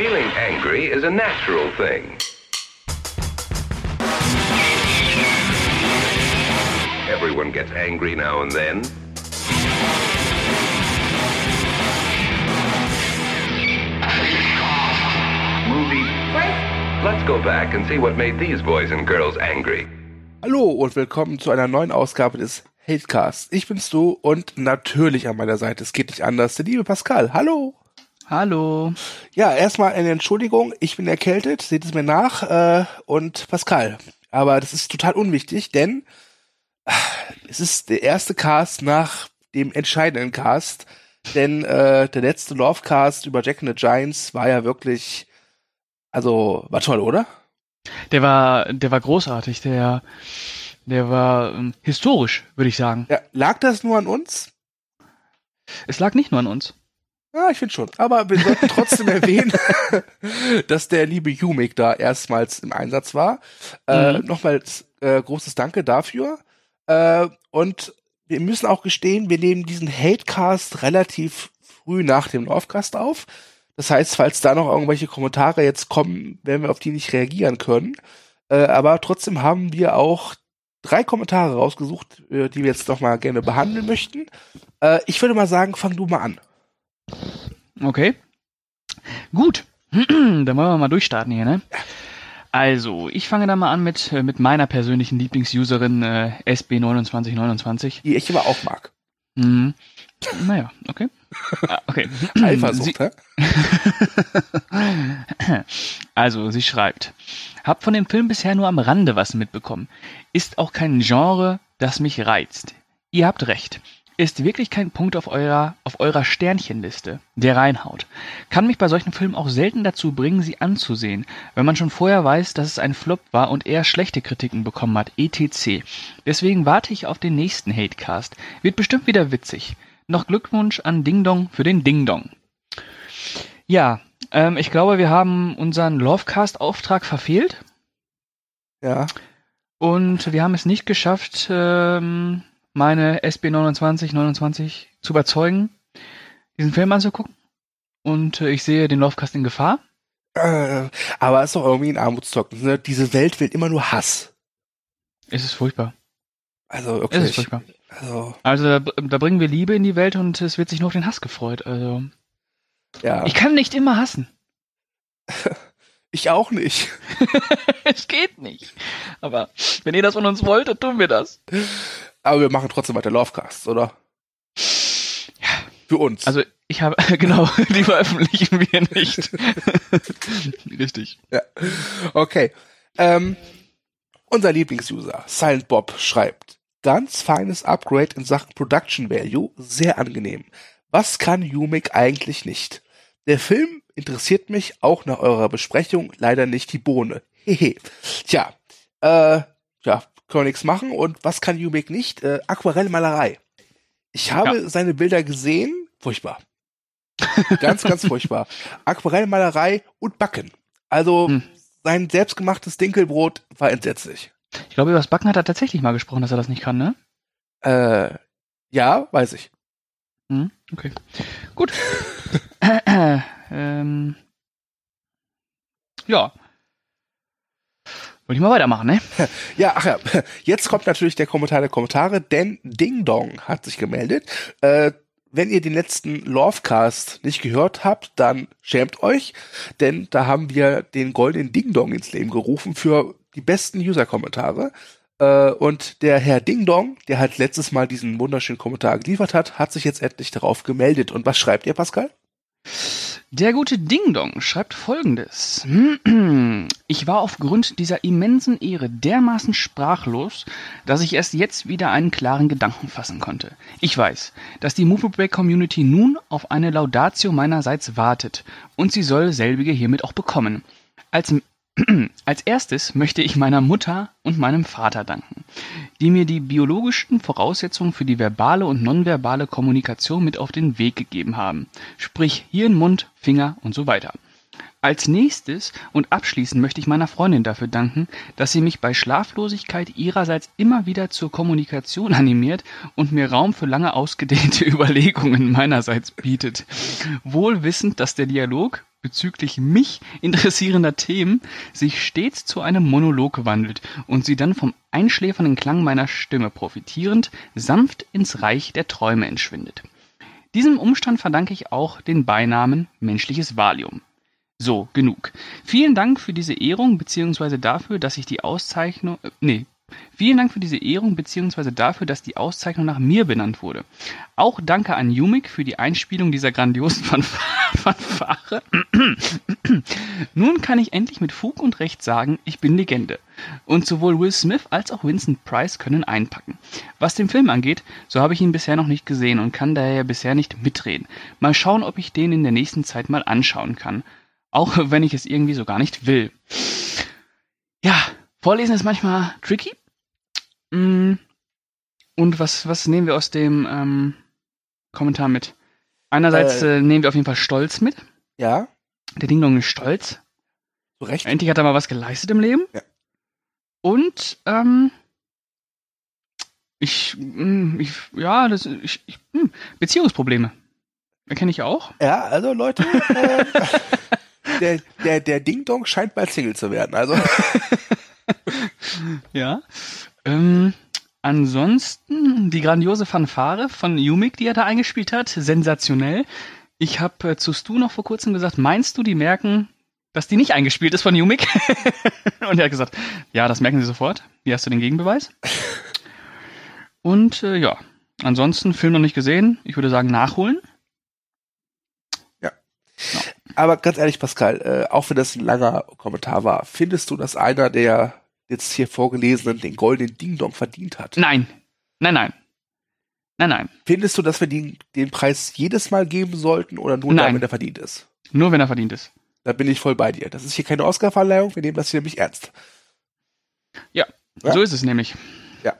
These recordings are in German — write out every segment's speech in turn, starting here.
Feeling angry is a natural thing. Everyone gets angry now and then. Movie. Let's go back and see what made these boys and girls angry. Hallo und willkommen zu einer neuen Ausgabe des Hatecast. Ich bin's du und natürlich an meiner Seite, es geht nicht anders, der liebe Pascal. Hallo. Hallo. Ja, erstmal eine Entschuldigung, ich bin erkältet, seht es mir nach, äh, und Pascal. Aber das ist total unwichtig, denn äh, es ist der erste Cast nach dem entscheidenden Cast, denn äh, der letzte Lovecast über Jack and the Giants war ja wirklich, also war toll, oder? Der war, der war großartig, der, der war ähm, historisch, würde ich sagen. Ja, lag das nur an uns? Es lag nicht nur an uns. Ja, ich finde schon. Aber wir sollten trotzdem erwähnen, dass der liebe Humik da erstmals im Einsatz war. Äh, Mhm. Nochmals äh, großes Danke dafür. Äh, und wir müssen auch gestehen, wir nehmen diesen Hatecast relativ früh nach dem Lovecast auf. Das heißt, falls da noch irgendwelche Kommentare jetzt kommen, werden wir auf die nicht reagieren können. Äh, aber trotzdem haben wir auch drei Kommentare rausgesucht, äh, die wir jetzt noch mal gerne behandeln möchten. Äh, ich würde mal sagen, fang du mal an. Okay. Gut. Dann wollen wir mal durchstarten hier, ne? Also, ich fange da mal an mit, äh, mit meiner persönlichen Lieblingsuserin äh, SB2929. die ich aber auch mag. Mhm. Naja, okay. Ah, okay. Eifersucht, hä? Also, sie schreibt, hab von dem Film bisher nur am Rande was mitbekommen. Ist auch kein Genre, das mich reizt. Ihr habt recht. Ist wirklich kein Punkt auf eurer, auf eurer Sternchenliste, der reinhaut. Kann mich bei solchen Filmen auch selten dazu bringen, sie anzusehen, wenn man schon vorher weiß, dass es ein Flop war und eher schlechte Kritiken bekommen hat, etc. Deswegen warte ich auf den nächsten Hatecast. Wird bestimmt wieder witzig. Noch Glückwunsch an Ding Dong für den Ding Dong. Ja, ähm, ich glaube, wir haben unseren Lovecast-Auftrag verfehlt Ja. und wir haben es nicht geschafft, ähm, meine SB2929 zu überzeugen, diesen Film anzugucken. Und äh, ich sehe den Lovecast in Gefahr. Äh, aber es ist doch irgendwie ein Armutszeugnis. Ne? Diese Welt will immer nur Hass. Es ist furchtbar. Also Es wirklich. ist furchtbar. Also, Also da, da bringen wir Liebe in die Welt und es wird sich nur auf den Hass gefreut. Also ja. ich kann nicht immer hassen. Ich auch nicht. es geht nicht. Aber wenn ihr das von uns wollt, dann tun wir das. Aber wir machen trotzdem weiter Lovecast, oder? Für uns. Also ich habe, genau, die veröffentlichen wir nicht. Richtig. okay. Ähm, unser Lieblingsuser, Silent Bob, schreibt, ganz feines Upgrade in Sachen Production Value, sehr angenehm. Was kann Umik eigentlich nicht? Der Film interessiert mich auch nach eurer Besprechung leider nicht die Bohne. Hehe. Tja, äh, ja, können wir nichts machen. Und was kann Umik nicht? Äh, Aquarellmalerei. Ich habe seine Bilder gesehen. Furchtbar. ganz, ganz furchtbar. Aquarellmalerei und Backen. Also Hm. sein selbstgemachtes Dinkelbrot war entsetzlich. Ich glaube, über das Backen hat er tatsächlich mal gesprochen, dass er das nicht kann, ne? Äh, ja, weiß ich. Hm, okay. Gut. ähm, ja. Wollte ich mal weitermachen, ne? Ja, ach ja, jetzt kommt natürlich der Kommentar der Kommentare, denn Ding Dong hat sich gemeldet. Äh, wenn ihr den letzten Lovecast nicht gehört habt, dann schämt euch, denn da haben wir den goldenen Ding Dong ins Leben gerufen für die besten User-Kommentare. Äh, und der Herr Ding Dong, der halt letztes Mal diesen wunderschönen Kommentar geliefert hat, hat sich jetzt endlich darauf gemeldet. Und was schreibt ihr, Pascal? Der gute Ding Dong schreibt folgendes. Ich war aufgrund dieser immensen Ehre dermaßen sprachlos, dass ich erst jetzt wieder einen klaren Gedanken fassen konnte. Ich weiß, dass die Movie Break Community nun auf eine Laudatio meinerseits wartet und sie soll selbige hiermit auch bekommen. Als als erstes möchte ich meiner Mutter und meinem Vater danken, die mir die biologischen Voraussetzungen für die verbale und nonverbale Kommunikation mit auf den Weg gegeben haben. Sprich Hirn, Mund, Finger und so weiter. Als nächstes und abschließend möchte ich meiner Freundin dafür danken, dass sie mich bei Schlaflosigkeit ihrerseits immer wieder zur Kommunikation animiert und mir Raum für lange ausgedehnte Überlegungen meinerseits bietet. Wohl wissend, dass der Dialog bezüglich mich interessierender Themen sich stets zu einem Monolog wandelt und sie dann vom einschläfernden Klang meiner Stimme profitierend sanft ins Reich der Träume entschwindet. Diesem Umstand verdanke ich auch den Beinamen menschliches Valium. So, genug. Vielen Dank für diese Ehrung, beziehungsweise dafür, dass ich die Auszeichnung, äh, nee, Vielen Dank für diese Ehrung bzw. dafür, dass die Auszeichnung nach mir benannt wurde. Auch danke an Yumik für die Einspielung dieser grandiosen Fanfare. Nun kann ich endlich mit Fug und Recht sagen, ich bin Legende. Und sowohl Will Smith als auch Vincent Price können einpacken. Was den Film angeht, so habe ich ihn bisher noch nicht gesehen und kann daher bisher nicht mitreden. Mal schauen, ob ich den in der nächsten Zeit mal anschauen kann. Auch wenn ich es irgendwie so gar nicht will. Ja, Vorlesen ist manchmal tricky. Mm. Und was, was nehmen wir aus dem ähm, Kommentar mit? Einerseits äh, äh, nehmen wir auf jeden Fall Stolz mit. Ja. Der Ding Dong ist stolz. Zu Recht. Endlich hat er mal was geleistet im Leben. Ja. Und ähm, ich, mm, ich, ja, das, ich, ich hm, Beziehungsprobleme. Erkenne ich auch. Ja, also Leute, äh, der, der, der Ding Dong scheint bald Single zu werden. Also. ja. Ähm, ansonsten die grandiose Fanfare von Yumik, die er da eingespielt hat, sensationell. Ich habe äh, zu Stu noch vor kurzem gesagt, meinst du, die merken, dass die nicht eingespielt ist von Yumik? Und er hat gesagt, ja, das merken sie sofort. Wie hast du den Gegenbeweis? Und äh, ja, ansonsten Film noch nicht gesehen. Ich würde sagen, nachholen. Ja. No. Aber ganz ehrlich, Pascal, äh, auch wenn das ein langer Kommentar war, findest du, dass einer der jetzt hier vorgelesenen den goldenen Ding Dong verdient hat? Nein. Nein, nein. Nein, nein. Findest du, dass wir den, den Preis jedes Mal geben sollten oder nur nein. dann, wenn er verdient ist? Nur wenn er verdient ist. Da bin ich voll bei dir. Das ist hier keine Oscar-Verleihung, wir nehmen das hier nämlich ernst. Ja, ja, so ist es nämlich. Ja.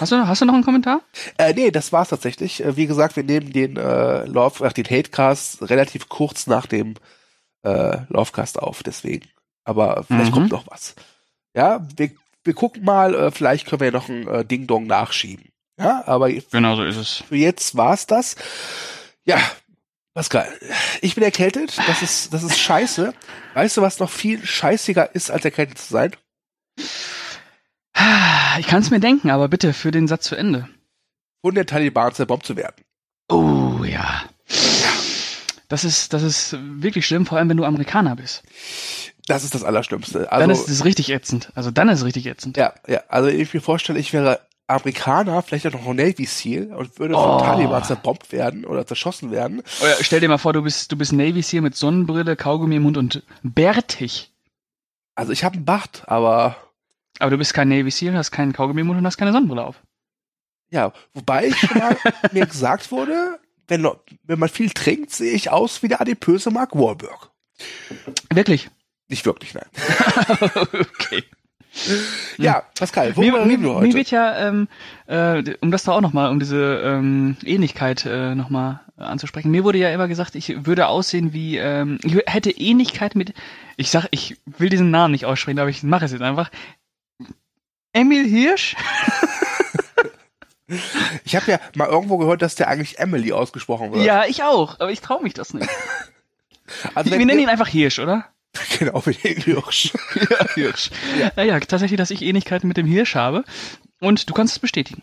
Hast du, hast du noch einen Kommentar? Äh, nee, das war's tatsächlich. Äh, wie gesagt, wir nehmen den äh, Love, ach, den Hatecast relativ kurz nach dem äh, Lovecast auf, deswegen. Aber vielleicht mhm. kommt noch was. Ja, wir, wir gucken mal, äh, vielleicht können wir ja noch ein äh, Ding-Dong nachschieben. Ja, aber genau so ist es. Für jetzt war's das. Ja, Pascal, ich bin erkältet. Das ist, das ist scheiße. Weißt du, was noch viel scheißiger ist, als erkältet zu sein? Ich kann es mir denken, aber bitte für den Satz zu Ende. Von der Taliban zerbombt zu werden. Oh ja. Das ist, das ist wirklich schlimm, vor allem wenn du Amerikaner bist. Das ist das Allerschlimmste. Also, dann ist es richtig ätzend. Also dann ist es richtig ätzend. Ja, ja. Also ich mir vorstelle, ich wäre Amerikaner, vielleicht auch noch ein Navy Seal und würde von oh. Taliban zerbombt werden oder zerschossen werden. Oh ja, stell dir mal vor, du bist, du bist Navy Seal mit Sonnenbrille, Kaugummi im Mund und bärtig. Also ich habe einen Bart, aber. Aber du bist kein Navy Seal, hast keinen Kaugummi im Mund und hast keine Sonnenbrille auf. Ja, wobei ich schon mal mir gesagt wurde, wenn, wenn man viel trinkt, sehe ich aus wie der adipöse Mark Wahlberg. Wirklich? Nicht wirklich, nein. okay. Ja, Pascal, worüber mir, mir, mir wird ja, ähm, äh, um das da auch nochmal, um diese ähm, Ähnlichkeit äh, nochmal anzusprechen, mir wurde ja immer gesagt, ich würde aussehen wie, ähm, ich hätte Ähnlichkeit mit, ich sag, ich will diesen Namen nicht aussprechen, aber ich mache es jetzt einfach. Emil Hirsch? Ich habe ja mal irgendwo gehört, dass der eigentlich Emily ausgesprochen wird. Ja, ich auch, aber ich traue mich das nicht. Also wir nennen ihn einfach Hirsch, oder? Genau, wie den Hirsch. ja, Hirsch. Ja. Naja, tatsächlich, dass ich Ähnlichkeiten mit dem Hirsch habe. Und du kannst es bestätigen.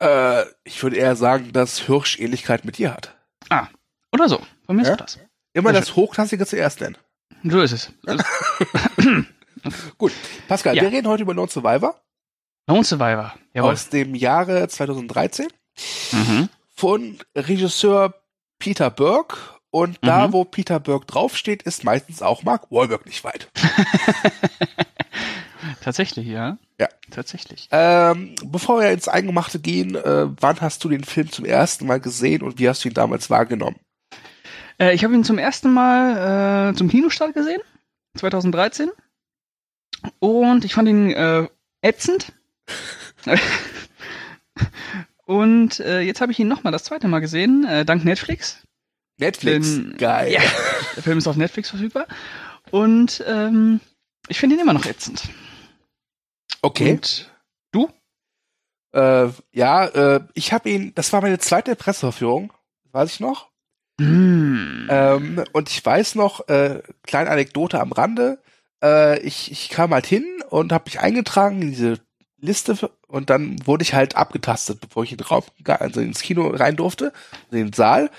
Äh, ich würde eher sagen, dass Hirsch Ähnlichkeit mit dir hat. Ah, oder so. Von mir ja? ist das. Immer Sehr das schön. Hochklassige zuerst nennen. So ist es. Gut, Pascal, ja. wir reden heute über Non Survivor. Non Survivor, jawohl. Aus dem Jahre 2013. Mhm. Von Regisseur Peter Burke. Und mhm. da, wo Peter Burke draufsteht, ist meistens auch Mark Wahlberg nicht weit. Tatsächlich, ja. Ja. Tatsächlich. Ähm, bevor wir ins Eingemachte gehen, äh, wann hast du den Film zum ersten Mal gesehen und wie hast du ihn damals wahrgenommen? Äh, ich habe ihn zum ersten Mal äh, zum Kinostart gesehen, 2013. Und ich fand ihn äh, ätzend. Und äh, jetzt habe ich ihn nochmal das zweite Mal gesehen, äh, dank Netflix. Netflix, Film, geil. Ja, der Film ist auf Netflix verfügbar. Und ähm, ich finde ihn immer noch ätzend. Okay. Und du? Äh, ja, äh, ich habe ihn, das war meine zweite Presseverführung, weiß ich noch. Mm. ähm, und ich weiß noch, äh, kleine Anekdote am Rande, äh, ich, ich kam halt hin und habe mich eingetragen in diese Liste und dann wurde ich halt abgetastet, bevor ich in den Raum, also ins Kino rein durfte, in den Saal.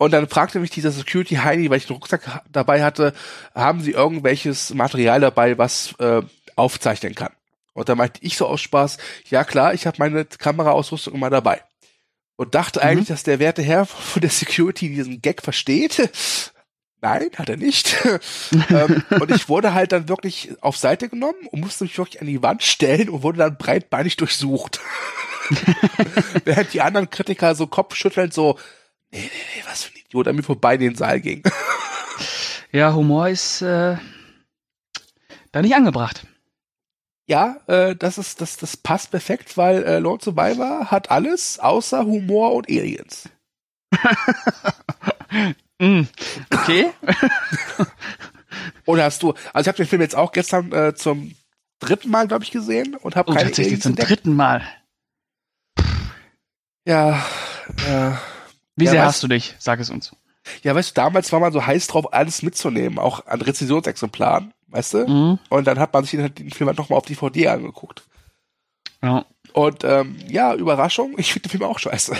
Und dann fragte mich dieser Security Heini, weil ich einen Rucksack dabei hatte, haben Sie irgendwelches Material dabei, was äh, aufzeichnen kann? Und da meinte ich so aus Spaß, ja klar, ich habe meine Kameraausrüstung immer dabei. Und dachte mhm. eigentlich, dass der werte Herr von der Security diesen Gag versteht. Nein, hat er nicht. ähm, und ich wurde halt dann wirklich auf Seite genommen und musste mich wirklich an die Wand stellen und wurde dann breitbeinig durchsucht. Während die anderen Kritiker so kopfschüttelnd so, nee, nee, nee, was für ein Idiot an mir vorbei in den Saal ging. ja, Humor ist äh, da nicht angebracht. Ja, äh, das ist, das, das passt perfekt, weil äh, Lord Survivor hat alles außer Humor und Aliens. Mm, okay. Oder hast du, also ich habe den Film jetzt auch gestern äh, zum dritten Mal, glaube ich, gesehen und habe oh, keine tatsächlich zum entdeckt. dritten Mal. Ja, ja. Wie ja, sehr hast du dich? Sag es uns. Ja, weißt du, damals war man so heiß drauf, alles mitzunehmen, auch an Rezensionsexemplaren, weißt du? Mhm. Und dann hat man sich den, den Film halt nochmal auf DVD angeguckt. Ja. Und ähm, ja, Überraschung, ich finde den Film auch scheiße.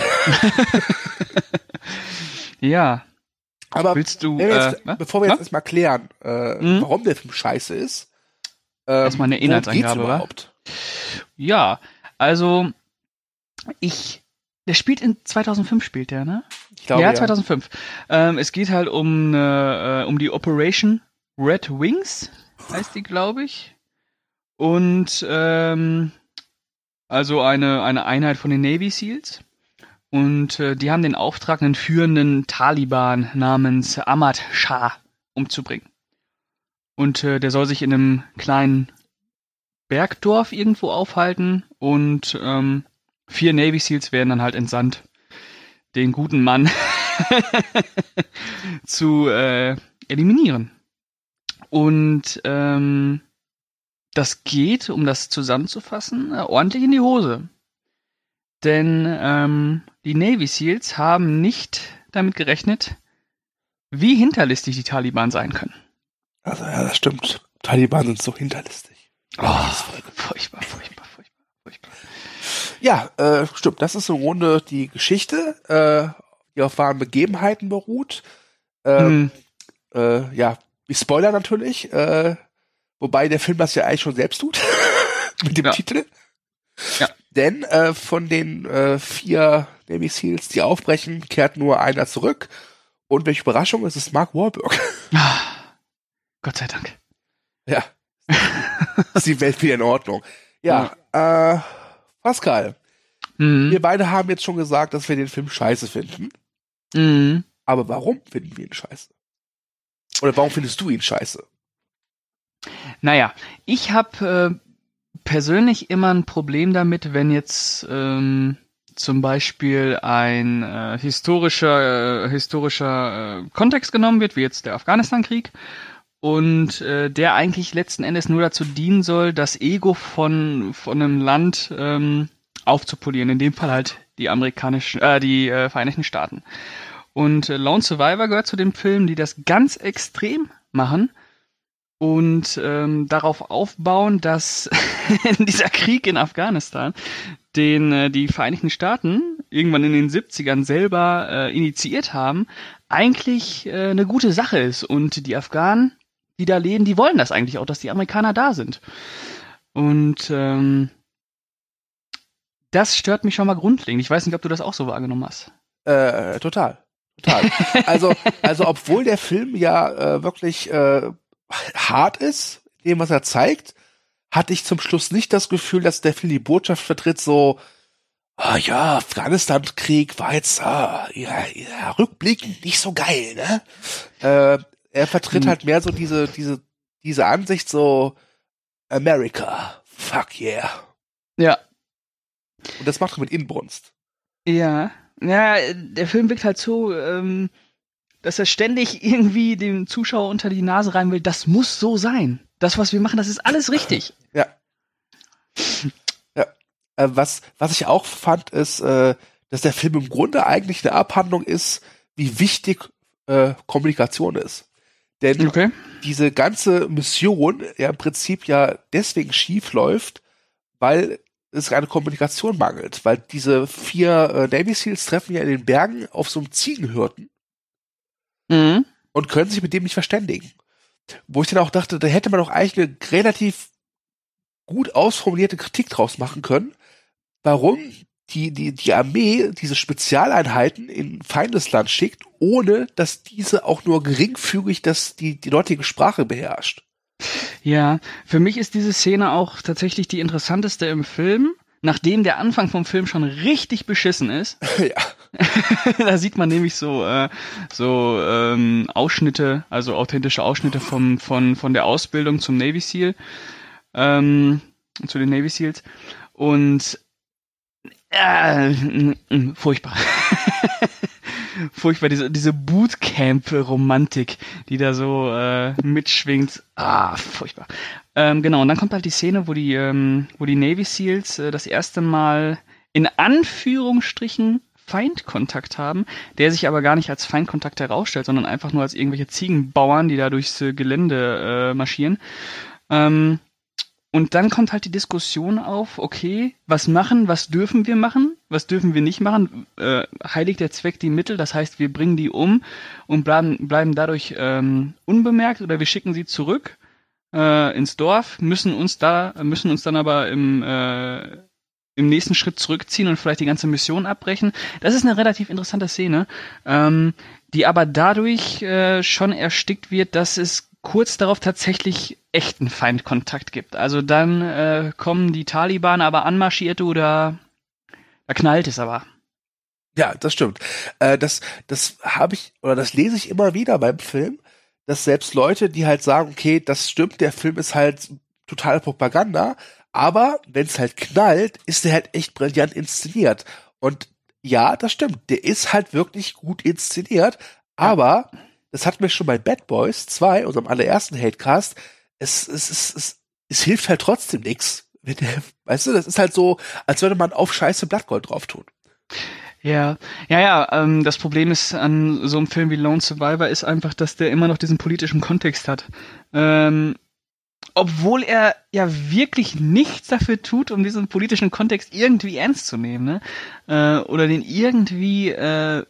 ja. Aber Willst du, jetzt, äh, bevor wir jetzt erstmal klären, äh, mhm. warum der Film scheiße ist, ähm, erstmal eine Inhaltsangabe, überhaupt? Ja, also ich, der spielt in 2005 spielt der, ne? Ich glaube, ja, 2005. Ähm, es geht halt um äh, um die Operation Red Wings, heißt die, glaube ich. Und ähm, also eine eine Einheit von den Navy Seals. Und äh, die haben den Auftrag, einen führenden Taliban namens Ahmad Shah umzubringen. Und äh, der soll sich in einem kleinen Bergdorf irgendwo aufhalten und ähm, vier Navy Seals werden dann halt entsandt, den guten Mann zu äh, eliminieren. Und ähm, das geht, um das zusammenzufassen, äh, ordentlich in die Hose. Denn ähm, die Navy SEALs haben nicht damit gerechnet, wie hinterlistig die Taliban sein können. Also ja, das stimmt. Taliban sind so hinterlistig. Oh, furchtbar, furchtbar, furchtbar, furchtbar. Ja, äh, stimmt. Das ist im Grunde die Geschichte, äh, die auf wahren Begebenheiten beruht. Ähm, hm. äh, ja, wie Spoiler natürlich, äh, wobei der Film das ja eigentlich schon selbst tut, mit dem ja. Titel. Ja. Denn äh, von den äh, vier Navy Seals, die aufbrechen, kehrt nur einer zurück. Und welche Überraschung, es ist Mark Wahlberg. Ah, Gott sei Dank. Ja. ist die Welt wieder in Ordnung. Ja, ja. äh, Pascal. Mhm. Wir beide haben jetzt schon gesagt, dass wir den Film scheiße finden. Mhm. Aber warum finden wir ihn scheiße? Oder warum findest du ihn scheiße? Naja, ich habe äh, persönlich immer ein Problem damit, wenn jetzt ähm, zum Beispiel ein äh, historischer, äh, historischer äh, Kontext genommen wird, wie jetzt der Afghanistan-Krieg, und äh, der eigentlich letzten Endes nur dazu dienen soll, das Ego von, von einem Land ähm, aufzupolieren, in dem Fall halt die amerikanischen, äh, die äh, Vereinigten Staaten. Und äh, Lone Survivor gehört zu den Filmen, die das ganz extrem machen und ähm, darauf aufbauen, dass dieser Krieg in Afghanistan, den äh, die Vereinigten Staaten irgendwann in den 70ern selber äh, initiiert haben, eigentlich äh, eine gute Sache ist. Und die Afghanen, die da leben, die wollen das eigentlich auch, dass die Amerikaner da sind. Und ähm, das stört mich schon mal grundlegend. Ich weiß nicht, ob du das auch so wahrgenommen hast. Äh, total. Total. also, also obwohl der Film ja äh, wirklich äh, hart ist, dem, was er zeigt, hatte ich zum Schluss nicht das Gefühl, dass der Film die Botschaft vertritt, so, ah ja, Afghanistan-Krieg war jetzt ah, ja, ja, rückblickend nicht so geil, ne? Äh, er vertritt halt mehr so diese, diese, diese Ansicht, so America, fuck yeah. Ja. Und das macht er mit Inbrunst. Ja. Ja, der Film wirkt halt so, ähm, dass er ständig irgendwie dem Zuschauer unter die Nase rein will, das muss so sein. Das, was wir machen, das ist alles richtig. Ja. Ja. Äh, was, was ich auch fand, ist, äh, dass der Film im Grunde eigentlich eine Abhandlung ist, wie wichtig äh, Kommunikation ist. Denn Okay. diese ganze Mission ja im Prinzip ja deswegen schief läuft, weil es eine Kommunikation mangelt. Weil diese vier äh, Navy Seals treffen ja in den Bergen auf so einem Ziegenhirten Mhm. und können sich mit dem nicht verständigen. Wo ich dann auch dachte, da hätte man doch eigentlich eine relativ gut ausformulierte Kritik draus machen können, warum die, die, die Armee diese Spezialeinheiten in Feindesland schickt, ohne dass diese auch nur geringfügig das, die, die dortige Sprache beherrscht. Ja, für mich ist diese Szene auch tatsächlich die interessanteste im Film, nachdem der Anfang vom Film schon richtig beschissen ist. ja. da sieht man nämlich so äh, so ähm, Ausschnitte, also authentische Ausschnitte vom von von der Ausbildung zum Navy Seal, ähm, zu den Navy Seals und äh, mm, mm, furchtbar. furchtbar, diese, diese Bootcamp-Romantik, die da so äh, mitschwingt. Ah, furchtbar. Ähm, genau, und dann kommt halt die Szene, wo die, ähm, wo die Navy Seals äh, das erste Mal in Anführungsstrichen Feindkontakt haben, der sich aber gar nicht als Feindkontakt herausstellt, sondern einfach nur als irgendwelche Ziegenbauern, die da durchs äh, Gelände äh, marschieren. Ähm, und dann kommt halt die Diskussion auf, okay, was machen, was dürfen wir machen, was dürfen wir nicht machen, äh, heiligt der Zweck die Mittel, das heißt, wir bringen die um und bleiben, bleiben dadurch ähm, unbemerkt oder wir schicken sie zurück äh, ins Dorf, müssen uns da, müssen uns dann aber im, äh, im nächsten Schritt zurückziehen und vielleicht die ganze Mission abbrechen. Das ist eine relativ interessante Szene, ähm, die aber dadurch äh, schon erstickt wird, dass es kurz darauf tatsächlich echten Feindkontakt gibt. Also dann äh, kommen die Taliban aber anmarschiert oder da knallt es aber. Ja, das stimmt. Äh, das das habe ich oder das lese ich immer wieder beim Film, dass selbst Leute, die halt sagen, okay, das stimmt, der Film ist halt totale Propaganda, aber wenn es halt knallt, ist der halt echt brillant inszeniert. Und ja, das stimmt, der ist halt wirklich gut inszeniert, aber das hatten wir schon bei Bad Boys 2, unserem allerersten Hatecast, es, es, es, es, es hilft halt trotzdem nichts. Weißt du, das ist halt so, als würde man auf scheiße Blattgold drauf tun. Ja, ja, ja. Ähm, das Problem ist an so einem Film wie Lone Survivor ist einfach, dass der immer noch diesen politischen Kontext hat. Ähm, obwohl er ja wirklich nichts dafür tut, um diesen politischen Kontext irgendwie ernst zu nehmen, ne? Äh, oder den irgendwie äh,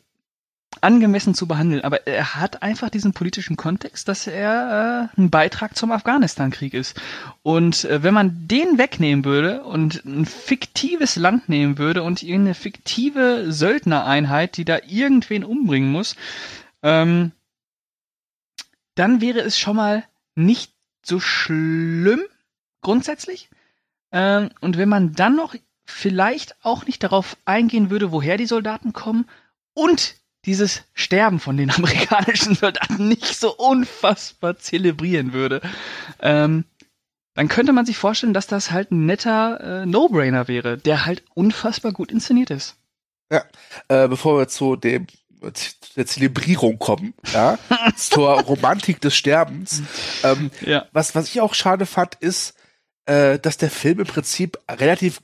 angemessen zu behandeln. Aber er hat einfach diesen politischen Kontext, dass er äh, ein Beitrag zum Afghanistan-Krieg ist. Und äh, wenn man den wegnehmen würde und ein fiktives Land nehmen würde und irgendeine fiktive Söldnereinheit, die da irgendwen umbringen muss, ähm, dann wäre es schon mal nicht so schlimm grundsätzlich. Ähm, und wenn man dann noch vielleicht auch nicht darauf eingehen würde, woher die Soldaten kommen und dieses Sterben von den amerikanischen Soldaten nicht so unfassbar zelebrieren würde, ähm, dann könnte man sich vorstellen, dass das halt ein netter äh, No-Brainer wäre, der halt unfassbar gut inszeniert ist. Ja, äh, bevor wir zu dem der Zelebrierung kommen, ja, zur Romantik des Sterbens. Ähm, Ja. was, was ich auch schade fand, ist, äh, dass der Film im Prinzip relativ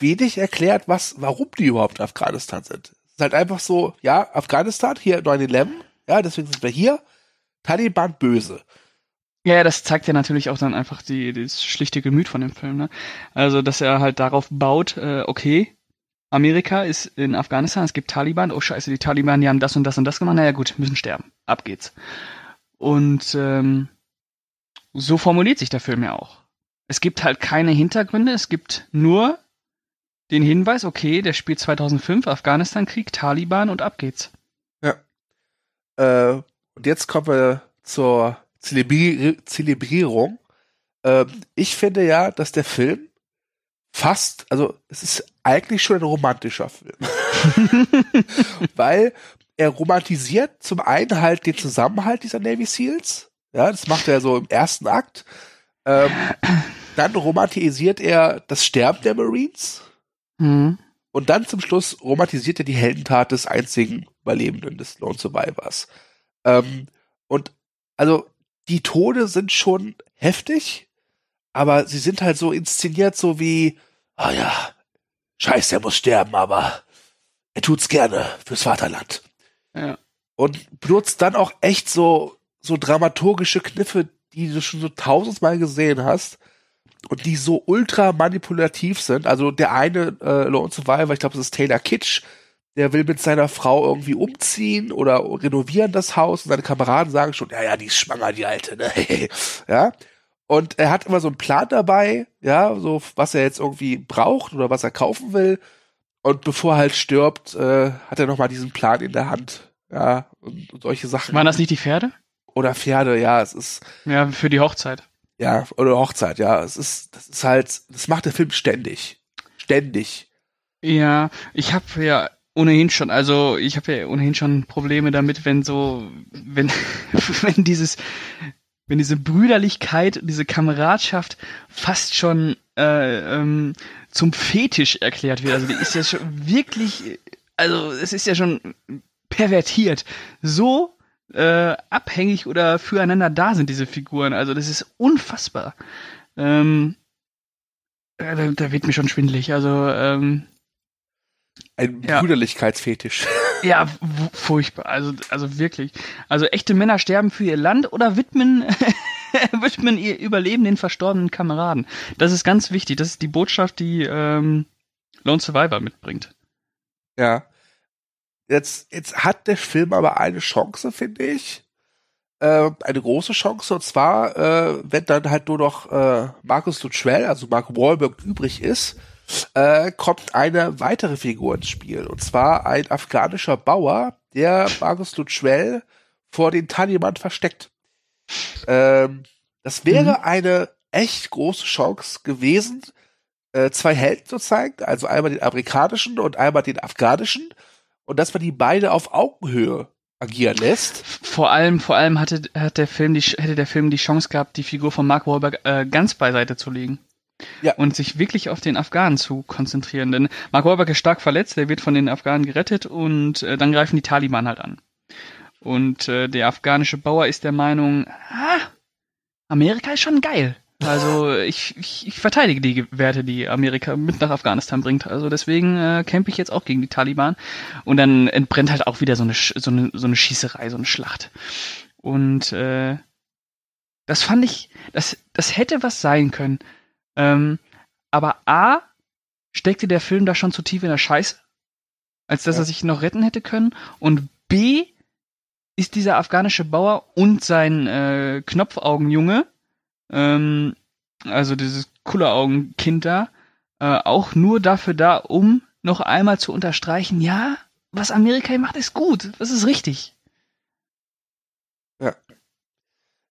wenig erklärt, was, warum die überhaupt in Afghanistan sind. Ist halt einfach so, ja, Afghanistan, hier 9-11, ja, deswegen sind wir hier, Taliban böse. Ja, ja, das zeigt ja natürlich auch dann einfach die, das schlichte Gemüt von dem Film. Ne? Also, dass er halt darauf baut, äh, okay, Amerika ist in Afghanistan, es gibt Taliban, oh scheiße, die Taliban, die haben das und das und das gemacht, naja gut, müssen sterben, ab geht's. Und ähm, so formuliert sich der Film ja auch. Es gibt halt keine Hintergründe, es gibt nur den Hinweis, okay, der spielt 2005, Afghanistan-Krieg, Taliban und ab geht's. Äh, und jetzt kommen wir zur Zelebri Zelebrierung. Ähm, ich finde ja, dass der Film fast, also es ist eigentlich schon ein romantischer Film. Weil er romantisiert zum einen halt den Zusammenhalt dieser Navy Seals. Ja, das macht er so im ersten Akt. Ähm, dann romantisiert er das Sterben der Marines. Mhm. Und dann zum Schluss romantisiert er die Heldentat des einzigen Überlebenden des Lone Survivors. Ähm, und also die Tode sind schon heftig, aber sie sind halt so inszeniert, so wie, ah ja, scheiße, er muss sterben, aber er tut's gerne fürs Vaterland. Ja. und benutzt dann auch echt so, so dramaturgische Kniffe, die du schon so tausendmal gesehen hast und die so ultra manipulativ sind. Also der eine äh, Lone Survivor, ich glaube, das ist Taylor Kitsch, der will mit seiner Frau irgendwie umziehen oder renovieren das Haus und seine Kameraden sagen schon, ja, ja, die ist schwanger, die Alte, ne? ja. Und er hat immer so einen Plan dabei, ja, so was er jetzt irgendwie braucht oder was er kaufen will. Und bevor er halt stirbt, äh, hat er nochmal diesen Plan in der Hand. Ja, und, und solche Sachen. Waren das nicht die Pferde? Oder Pferde, ja, es ist. Ja, für die Hochzeit. Ja, oder Hochzeit, ja. Es ist, das ist halt, das macht der Film ständig. Ständig. Ja, ich habe ja ohnehin schon, also ich habe ja ohnehin schon Probleme damit, wenn so, wenn, wenn dieses, wenn diese Brüderlichkeit, diese Kameradschaft fast schon äh, ähm, zum Fetisch erklärt wird. Also die ist ja schon wirklich, also es ist ja schon pervertiert. So äh, abhängig oder füreinander da sind diese Figuren. Also das ist unfassbar. Ähm, äh, da, da wird mir schon schwindelig. Also ähm, ein ja. Brüderlichkeitsfetisch. Ja, furchtbar. Also, also wirklich. Also echte Männer sterben für ihr Land oder widmen, widmen ihr Überleben den verstorbenen Kameraden. Das ist ganz wichtig. Das ist die Botschaft, die ähm, Lone Survivor mitbringt. Ja. Jetzt, jetzt hat der Film aber eine Chance, finde ich. Äh, eine große Chance. Und zwar, äh, wenn dann halt nur noch äh, Markus Luttrell, also Mark Wahlberg, übrig ist äh, kommt eine weitere Figur ins Spiel. Und zwar ein afghanischer Bauer, der Markus Lutschwell vor den Taliban versteckt. Ähm, das wäre mhm. eine echt große Chance gewesen, äh, zwei Helden zu zeigen, also einmal den amerikanischen und einmal den afghanischen, und dass man die beide auf Augenhöhe agieren lässt. Vor allem, vor allem hatte, hat der Film die, hätte der Film die Chance gehabt, die Figur von Mark Wahlberg äh, ganz beiseite zu legen. Ja. Und sich wirklich auf den Afghanen zu konzentrieren. Denn Mark Wahlberg ist stark verletzt, der wird von den Afghanen gerettet und äh, dann greifen die Taliban halt an. Und äh, der afghanische Bauer ist der Meinung, ah, Amerika ist schon geil. Also ich, ich, ich verteidige die Werte, die Amerika mit nach Afghanistan bringt. Also deswegen äh, kämpfe ich jetzt auch gegen die Taliban. Und dann entbrennt halt auch wieder so eine, so eine, so eine Schießerei, so eine Schlacht. Und äh, das fand ich, das, das hätte was sein können. Ähm, aber A, steckte der Film da schon zu tief in der Scheiße, als dass ja. er sich noch retten hätte können. Und B, ist dieser afghanische Bauer und sein äh, Knopfaugenjunge, ähm, also dieses Kulleraugenkind da, äh, auch nur dafür da, um noch einmal zu unterstreichen, ja, was Amerika hier macht, ist gut, das ist richtig. Ja.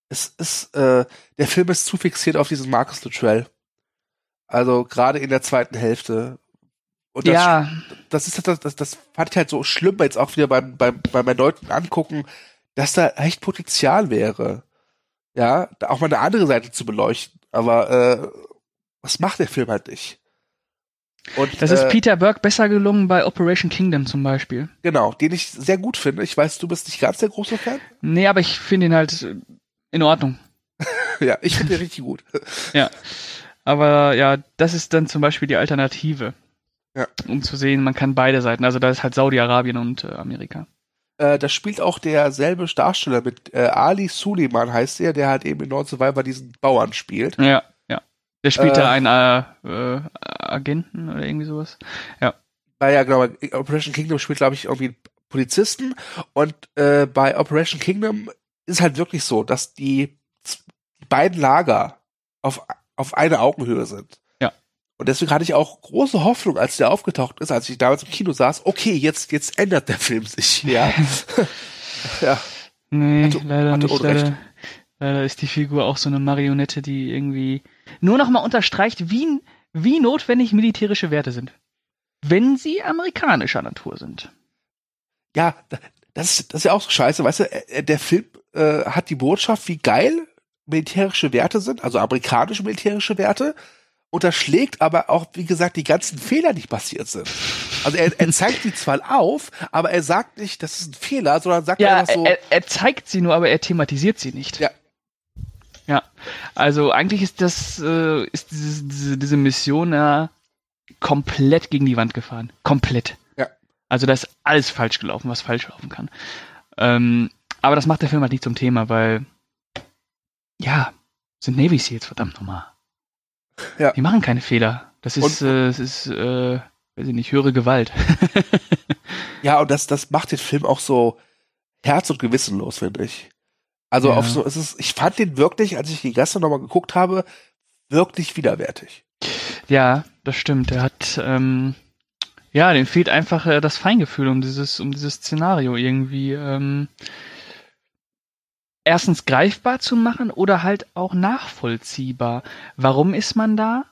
Es ist, äh, der Film ist zu fixiert auf diesen Marcus Luttrell. Also gerade in der zweiten Hälfte. Und das, ja. das ist das, das, das fand ich halt so schlimm jetzt auch wieder beim, beim, beim erneuten Angucken, dass da echt Potenzial wäre. Ja, auch mal eine andere Seite zu beleuchten. Aber äh, was macht der Film halt nicht? Und, das ist äh, Peter Burke besser gelungen bei Operation Kingdom zum Beispiel. Genau, den ich sehr gut finde. Ich weiß, du bist nicht ganz der große Fan. Nee, aber ich finde ihn halt in Ordnung. ja, ich finde ihn richtig gut. ja. Aber ja, das ist dann zum Beispiel die Alternative. Ja. Um zu sehen, man kann beide Seiten. Also da ist halt Saudi-Arabien und äh, Amerika. Äh, da spielt auch derselbe Darsteller mit äh, Ali Suleiman heißt er, der halt eben in Non Survivor diesen Bauern spielt. Ja, ja. Der spielt da äh, einen äh, äh, Agenten oder irgendwie sowas. Ja. ja, genau. Operation Kingdom spielt, glaube ich, irgendwie Polizisten. Und äh, bei Operation Kingdom ist halt wirklich so, dass die beiden Lager auf auf eine Augenhöhe sind. Und deswegen hatte ich auch große Hoffnung, als der aufgetaucht ist, als ich damals im Kino saß, okay, jetzt, jetzt ändert der Film sich, ja. ja. Nee, hatte, leider hatte nicht. Leider, leider ist die Figur auch so eine Marionette, die irgendwie nur noch mal unterstreicht, wie, wie notwendig militärische Werte sind. Wenn sie amerikanischer Natur sind. Ja, das, ist, das ist ja auch so scheiße, weißt du, der Film äh, hat die Botschaft, wie geil militärische Werte sind, also amerikanische militärische Werte, unterschlägt aber auch, wie gesagt, die ganzen Fehler, die passiert sind. Also er, er zeigt sie zwar auf, aber er sagt nicht, das ist ein Fehler, sondern sagt ja, einfach so. Er, er zeigt sie nur, aber er thematisiert sie nicht. Ja. Ja. Also eigentlich ist das, äh, ist diese, diese, diese Mission ja komplett gegen die Wand gefahren. Komplett. Ja. Also da ist alles falsch gelaufen, was falsch laufen kann. Ähm, aber das macht der Film halt nicht zum Thema, weil ja, sind Navy Seals, verdammt nochmal. Ja. Die machen keine Fehler. Das ist, Und- äh, das ist, äh, weiß ich nicht, höhere Gewalt. Ja, und das, das macht den Film auch so herz- und gewissenlos, finde ich. Also Ja. auf so, es ist, ich fand den wirklich, als ich die gestern nochmal geguckt habe, wirklich widerwärtig. ja, das stimmt. Er hat, ähm, ja, dem fehlt einfach äh, das Feingefühl um dieses, um dieses Szenario irgendwie ähm, erstens greifbar zu machen oder halt auch nachvollziehbar. Warum ist man da?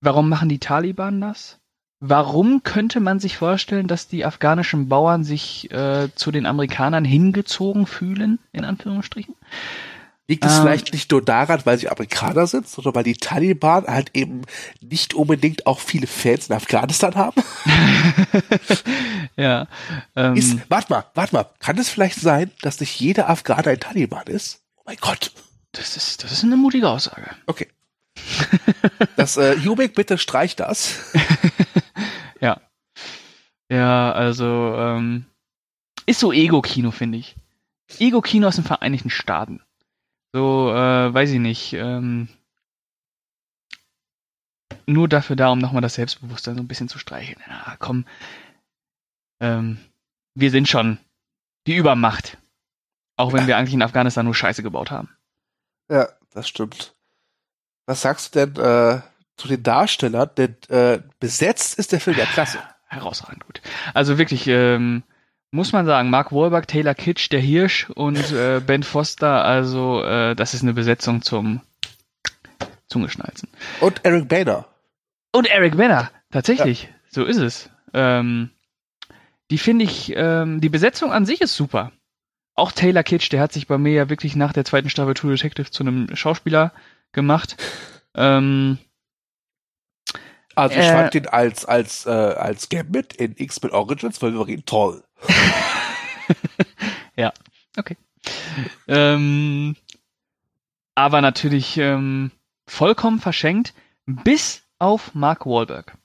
Warum machen die Taliban das? Warum könnte man sich vorstellen, dass die afghanischen Bauern sich äh, zu den Amerikanern hingezogen fühlen, in Anführungsstrichen? Liegt es Ähm. vielleicht nicht nur daran, weil sie Amerikaner sind, sondern weil die Taliban halt eben nicht unbedingt auch viele Fans in Afghanistan haben? ja. Ähm, Ist, warte mal, warte mal, kann es vielleicht sein, dass nicht jeder Afghaner ein Taliban ist? Oh mein Gott. das, ist, das ist eine mutige Aussage. Okay. Das, äh, Jubik, bitte streich das. Ja. Ja, also, ähm, ist so Ego-Kino, finde ich. Ego-Kino aus den Vereinigten Staaten. So, äh, weiß ich nicht, ähm, nur dafür da, um nochmal das Selbstbewusstsein so ein bisschen zu streicheln. Ja, komm, ähm, wir sind schon die Übermacht. Auch wenn wir eigentlich in Afghanistan nur Scheiße gebaut haben. Ja, das stimmt. Was sagst du denn äh, zu den Darstellern? Denn äh, besetzt ist der Film ja klasse. Herausragend gut. Also wirklich, ähm, muss man sagen, Mark Wahlberg, Taylor Kitsch, der Hirsch und äh, Ben Foster, also äh, das ist eine Besetzung zum Zungeschnalzen. Und Eric Boehner. Und Eric Banner, tatsächlich, so ist es. Ähm, die finde ich, ähm, die Besetzung an sich ist super. Auch Taylor Kitsch, der hat sich bei mir ja wirklich nach der zweiten Staffel True Detective zu einem Schauspieler gemacht. Ähm, Also ich Äh. fand den als als äh, als Gambit in X-Men Origins Wolverine toll. Okay. Ähm, aber natürlich ähm, vollkommen verschenkt, bis auf Mark Wahlberg.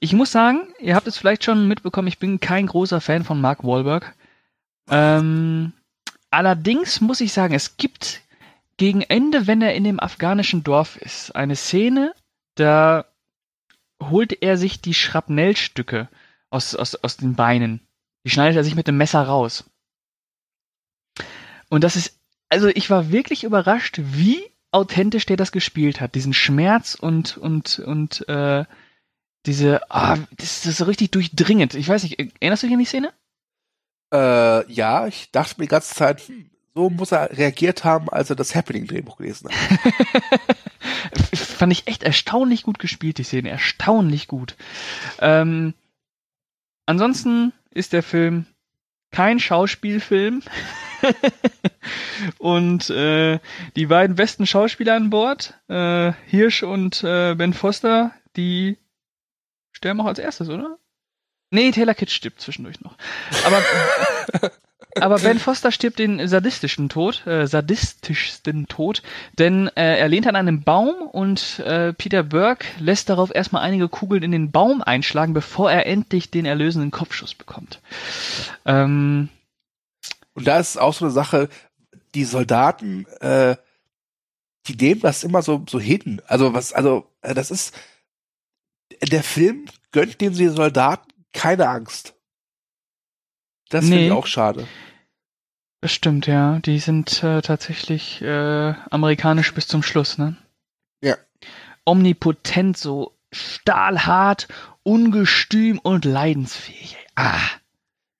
Ich muss sagen, ihr habt es vielleicht schon mitbekommen, ich bin kein großer Fan von Mark Wahlberg. Ähm, allerdings muss ich sagen, es gibt gegen Ende, wenn er in dem afghanischen Dorf ist, eine Szene, da holt er sich die Schrapnellstücke aus, aus, aus den Beinen. Die schneidet er sich mit dem Messer raus. Und das ist, also ich war wirklich überrascht, wie authentisch der das gespielt hat. Diesen Schmerz und, und, und, äh, diese, ah, das ist so richtig durchdringend. Ich weiß nicht, erinnerst du dich an die Szene? Äh, ja, ich dachte mir die ganze Zeit, hm, so muss er reagiert haben, als er das Happening-Drehbuch gelesen hat. Fand ich echt erstaunlich gut gespielt, die Szene. Erstaunlich gut. Ähm, ansonsten ist der Film kein Schauspielfilm. und äh, die beiden besten Schauspieler an Bord, äh, Hirsch und äh, Ben Foster, die sterben auch als erstes, oder? Nee, Taylor Kitsch stirbt zwischendurch noch. Aber, aber Ben Foster stirbt den sadistischen Tod, äh, sadistischsten Tod, denn äh, er lehnt an einem Baum und äh, Peter Burke lässt darauf erstmal einige Kugeln in den Baum einschlagen, bevor er endlich den erlösenden Kopfschuss bekommt. Ähm, Und da ist auch so eine Sache, die Soldaten, äh, die nehmen das immer so, so hin. Also was, also, äh, das ist, der Film gönnt den Soldaten keine Angst. Das finde Nee. ich auch schade. das stimmt, ja. Die sind äh, tatsächlich äh, amerikanisch bis zum Schluss, ne? Ja. Omnipotent, so stahlhart, ungestüm und leidensfähig. ey. Ah.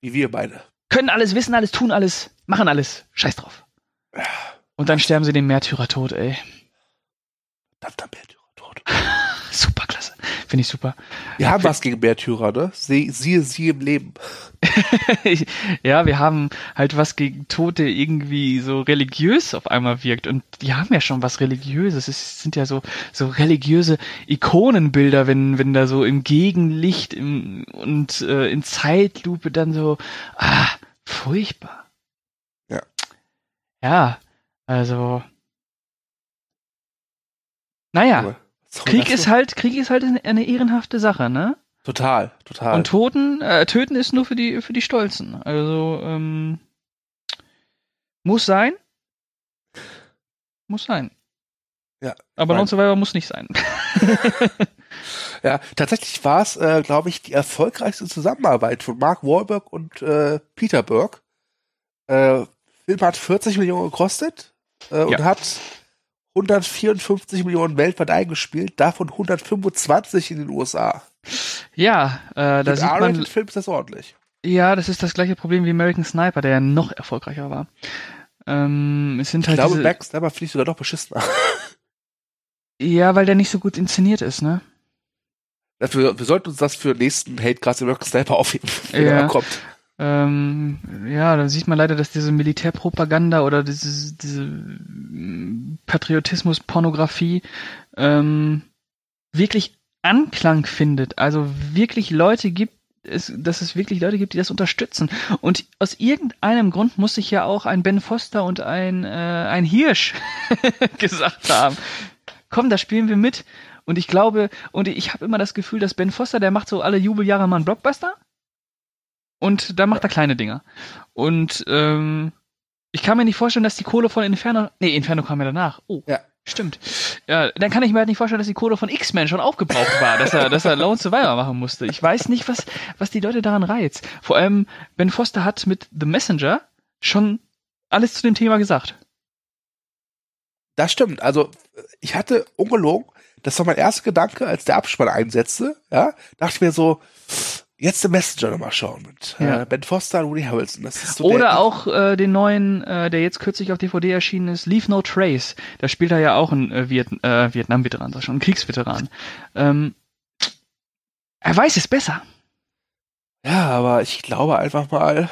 Wie wir beide. können alles wissen, alles tun, alles, machen alles. Scheiß drauf. Und dann sterben sie den Märtyrertod, ey. Verdammter Märtyrer tot. Superklasse. Finde ich super. Wir haben was gegen Märtyrer, ne? Sie, siehe sie im Leben. ja, wir haben halt was gegen Tod, der irgendwie so religiös auf einmal wirkt. Und die haben ja schon was Religiöses. Es sind ja so, so religiöse Ikonenbilder, wenn, wenn da so im Gegenlicht im, und äh, in Zeitlupe dann so, ah, furchtbar. Ja. Ja, also. Naja. Aber- so, Krieg ist halt, Krieg ist halt eine ehrenhafte Sache, ne? Total, total. Und Toten, äh, töten ist nur für die, für die Stolzen. Also, ähm, Muss sein. Muss sein. Ja. Aber mein- Lone Survivor muss nicht sein. Ja, tatsächlich war es, äh, glaube ich, die erfolgreichste Zusammenarbeit von Mark Wahlberg und äh, Peter Berg. Äh, Film hat 40 Millionen gekostet äh, und Ja. hat 154 Millionen weltweit eingespielt, davon 125 in den USA. Ja, äh, da Mit sieht man, R-Rated-Film ist das ordentlich. ja, das ist das gleiche Problem wie American Sniper, der ja noch erfolgreicher war. Ähm, es sind Ich halt glaube, diese, Backstabber finde ich sogar noch beschissener. ja, weil der nicht so gut inszeniert ist, ne? Dafür, wir sollten uns das für den nächsten Hatecast American Sniper aufheben, wenn Ja. er kommt. Ähm, ja, da sieht man leider, dass diese Militärpropaganda oder diese, diese mm, Patriotismus-Pornografie ähm, wirklich Anklang findet. Also wirklich Leute gibt, es, dass es wirklich Leute gibt, die das unterstützen. Und aus irgendeinem Grund muss sich ja auch ein Ben Foster und ein, äh, ein Hirsch gesagt haben. Komm, da spielen wir mit. Und ich glaube, und ich habe immer das Gefühl, dass Ben Foster, der macht so alle Jubeljahre mal einen Blockbuster. Und da macht er kleine Dinger. Und ähm, ich kann mir nicht vorstellen, dass die Kohle von Inferno. Nee, Inferno kam ja danach. Oh. Ja. Stimmt. Ja, dann kann ich mir halt nicht vorstellen, dass die Kohle von X-Men schon aufgebraucht war, dass er, dass er Lone Survivor machen musste. Ich weiß nicht, was, was die Leute daran reizt. Vor allem, Ben Foster hat mit The Messenger schon alles zu dem Thema gesagt. Das stimmt. Also, ich hatte ungelogen, das war mein erster Gedanke, als der Abspann einsetzte, ja, dachte ich mir so, jetzt The Messenger nochmal schauen mit Ja. äh, Ben Foster und Woody Harrelson. Das so Oder der, auch äh, den neuen, äh, der jetzt kürzlich auf DVD erschienen ist, Leave No Trace. Da spielt er ja auch ein äh, Viet äh, Vietnam-Veteran, ich schon, ein Kriegsveteran. Ähm, er weiß es besser. Ja, aber ich glaube einfach mal,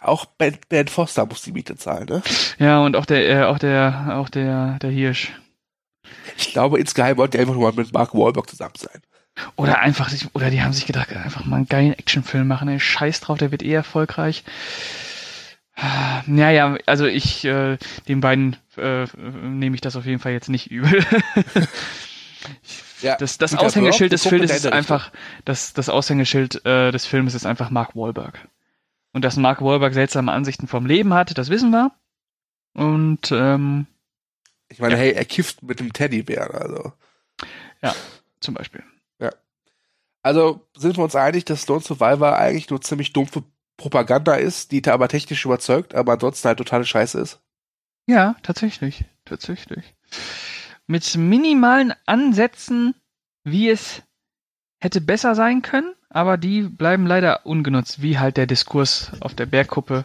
auch Ben, ben Foster muss die Miete zahlen, ne? Ja, und auch der, äh, auch der, auch der, der Hirsch. Ich glaube, insgeheim wollte er einfach nur mal mit Mark Wahlberg zusammen sein. Oder einfach, sich- oder die haben sich gedacht, einfach mal einen geilen Actionfilm machen, ey, scheiß drauf, der wird eh erfolgreich. Naja, also ich, äh, den beiden äh, nehme ich das auf jeden Fall jetzt nicht übel. Ja, Das, das Aushängeschild des in ist einfach, das, das Aushängeschild äh, des Filmes ist einfach Mark Wahlberg. Und dass Mark Wahlberg seltsame Ansichten vom Leben hat, das wissen wir. Und ähm, Ich meine, Ja. hey, er kifft mit dem Teddybären, also. zum Beispiel. Also sind wir uns einig, dass Lone Survivor eigentlich nur ziemlich dumpfe Propaganda ist, die da aber technisch überzeugt, aber ansonsten halt totale Scheiße ist. Ja, tatsächlich. Tatsächlich. Mit minimalen Ansätzen, wie es hätte besser sein können, aber die bleiben leider ungenutzt, wie halt der Diskurs auf der Bergkuppe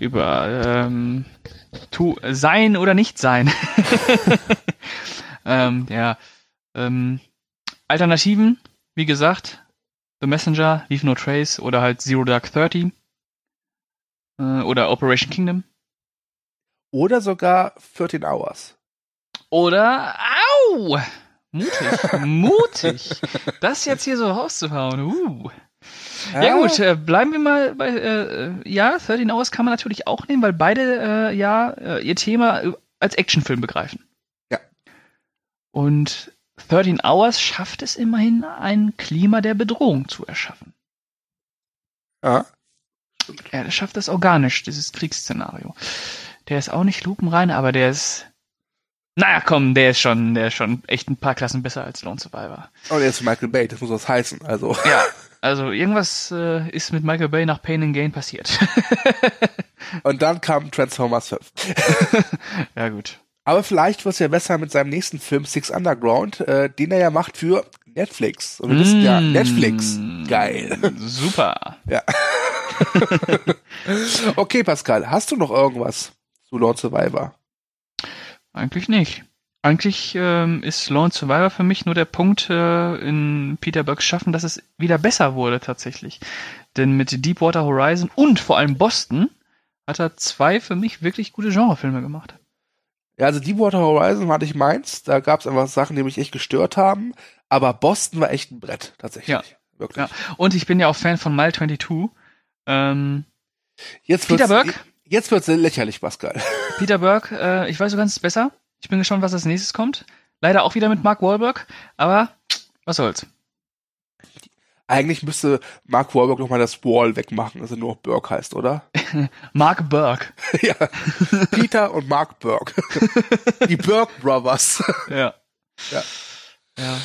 über ähm, tu, sein oder nicht sein. ähm, ja. Ähm, Alternativen, wie gesagt, The Messenger, Leave No Trace oder halt Zero Dark Thirty äh, oder Operation Kingdom. Oder sogar 13 Hours. Oder au! Mutig, mutig. Das jetzt hier so rauszuhauen. Uh. Ja, gut, äh, bleiben wir mal bei, äh, äh, ja, 13 Hours kann man natürlich auch nehmen, weil beide äh, ja äh, ihr Thema äh, als Actionfilm begreifen. Ja. Und 13 Hours schafft es immerhin, ein Klima der Bedrohung zu erschaffen. Ja. Ja, der schafft das organisch, dieses Kriegsszenario. Der ist auch nicht lupenrein, aber der ist. Naja, komm, der ist schon, der ist schon echt ein paar Klassen besser als Lone Survivor. Und er ist Michael Bay, das muss was heißen. Also. Ja, also irgendwas äh, ist mit Michael Bay nach Pain and Gain passiert. Und dann kam Transformers 5. ja, gut. Aber vielleicht wird es ja besser mit seinem nächsten Film Six Underground, äh, den er ja macht für Netflix. Und wir wissen ja, Mm. Netflix. Geil. Super. Ja. okay, Pascal, hast du noch irgendwas zu Lord Survivor? Eigentlich nicht. Eigentlich ähm, ist Lone Survivor für mich nur der Punkt äh, in Peter Burks Schaffen, dass es wieder besser wurde tatsächlich. Denn mit Deepwater Horizon und vor allem Boston hat er zwei für mich wirklich gute Genrefilme gemacht. Ja, also Deepwater Horizon war nicht meins. Da gab es einfach Sachen, die mich echt gestört haben. Aber Boston war echt ein Brett, tatsächlich. Ja. Wirklich. Ja. Und ich bin ja auch Fan von Mile 22. Ähm, Jetzt Peter Burke? Jetzt wird's lächerlich, Pascal. Peter Burke, äh, ich weiß, du kannst es besser. Ich bin gespannt, was als nächstes kommt. Leider auch wieder mit Mark Wahlberg, aber was soll's. Eigentlich müsste Mark Wahlberg noch mal das Wall wegmachen, dass er nur noch Burke heißt, oder? Mark Burke. ja. Peter und Mark Burke. Die Burke Brothers. Ja. Ja. Ja.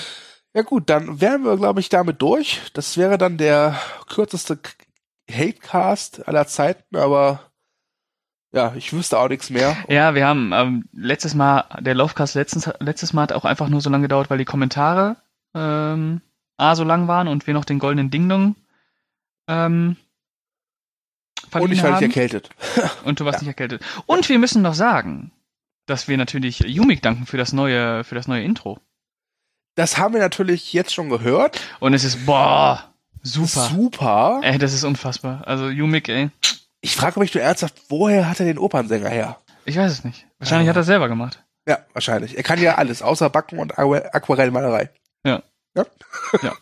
Ja gut, dann wären wir, glaube ich, damit durch. Das wäre dann der kürzeste Hatecast aller Zeiten, aber ja, ich wüsste auch nichts mehr. Ja, wir haben ähm, letztes Mal, der Lovecast letztens, letztes Mal hat auch einfach nur so lange gedauert, weil die Kommentare ähm, A so lang waren und wir noch den goldenen Ding-Dong ähm, Und ich war nicht haben. erkältet. Und du warst nicht erkältet. Und wir müssen noch sagen, dass wir natürlich Yumik danken für das neue, für das neue Intro. Das haben wir natürlich jetzt schon gehört. Und es ist, boah, super. Super. Ey, das ist unfassbar. Also Yumik, ey, Ich frage mich nur ernsthaft, woher hat er den Opernsänger her? ich weiß es nicht. Wahrscheinlich Ah. hat er es selber gemacht. Ja, wahrscheinlich. Er kann ja alles, außer Backen und Aqu- Aquarellmalerei. Ja. Ja. Ja.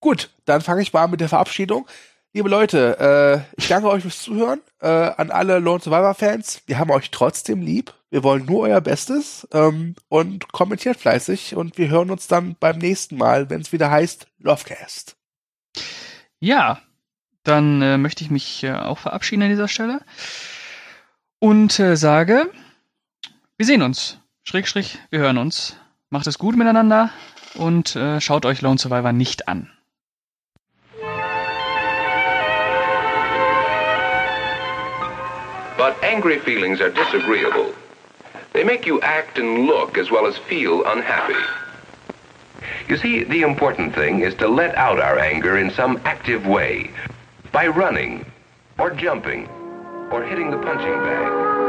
Gut, dann fange ich mal an mit der Verabschiedung. Liebe Leute, äh, ich danke euch fürs Zuhören. Äh, an alle Lone Survivor Fans. Wir haben euch trotzdem lieb. Wir wollen nur euer Bestes ähm, und kommentiert fleißig und wir hören uns dann beim nächsten Mal, wenn es wieder heißt Lovecast. Ja, dann äh, möchte ich mich äh, auch verabschieden an dieser Stelle und äh, sage, wir sehen uns. Schrägstrich, wir hören uns. Macht es gut miteinander und äh, schaut euch Lone Survivor nicht an. But angry feelings are disagreeable. They make you act and look as well as feel unhappy. You see, the important thing is to let out our anger in some active way by running, or jumping, or hitting the punching bag.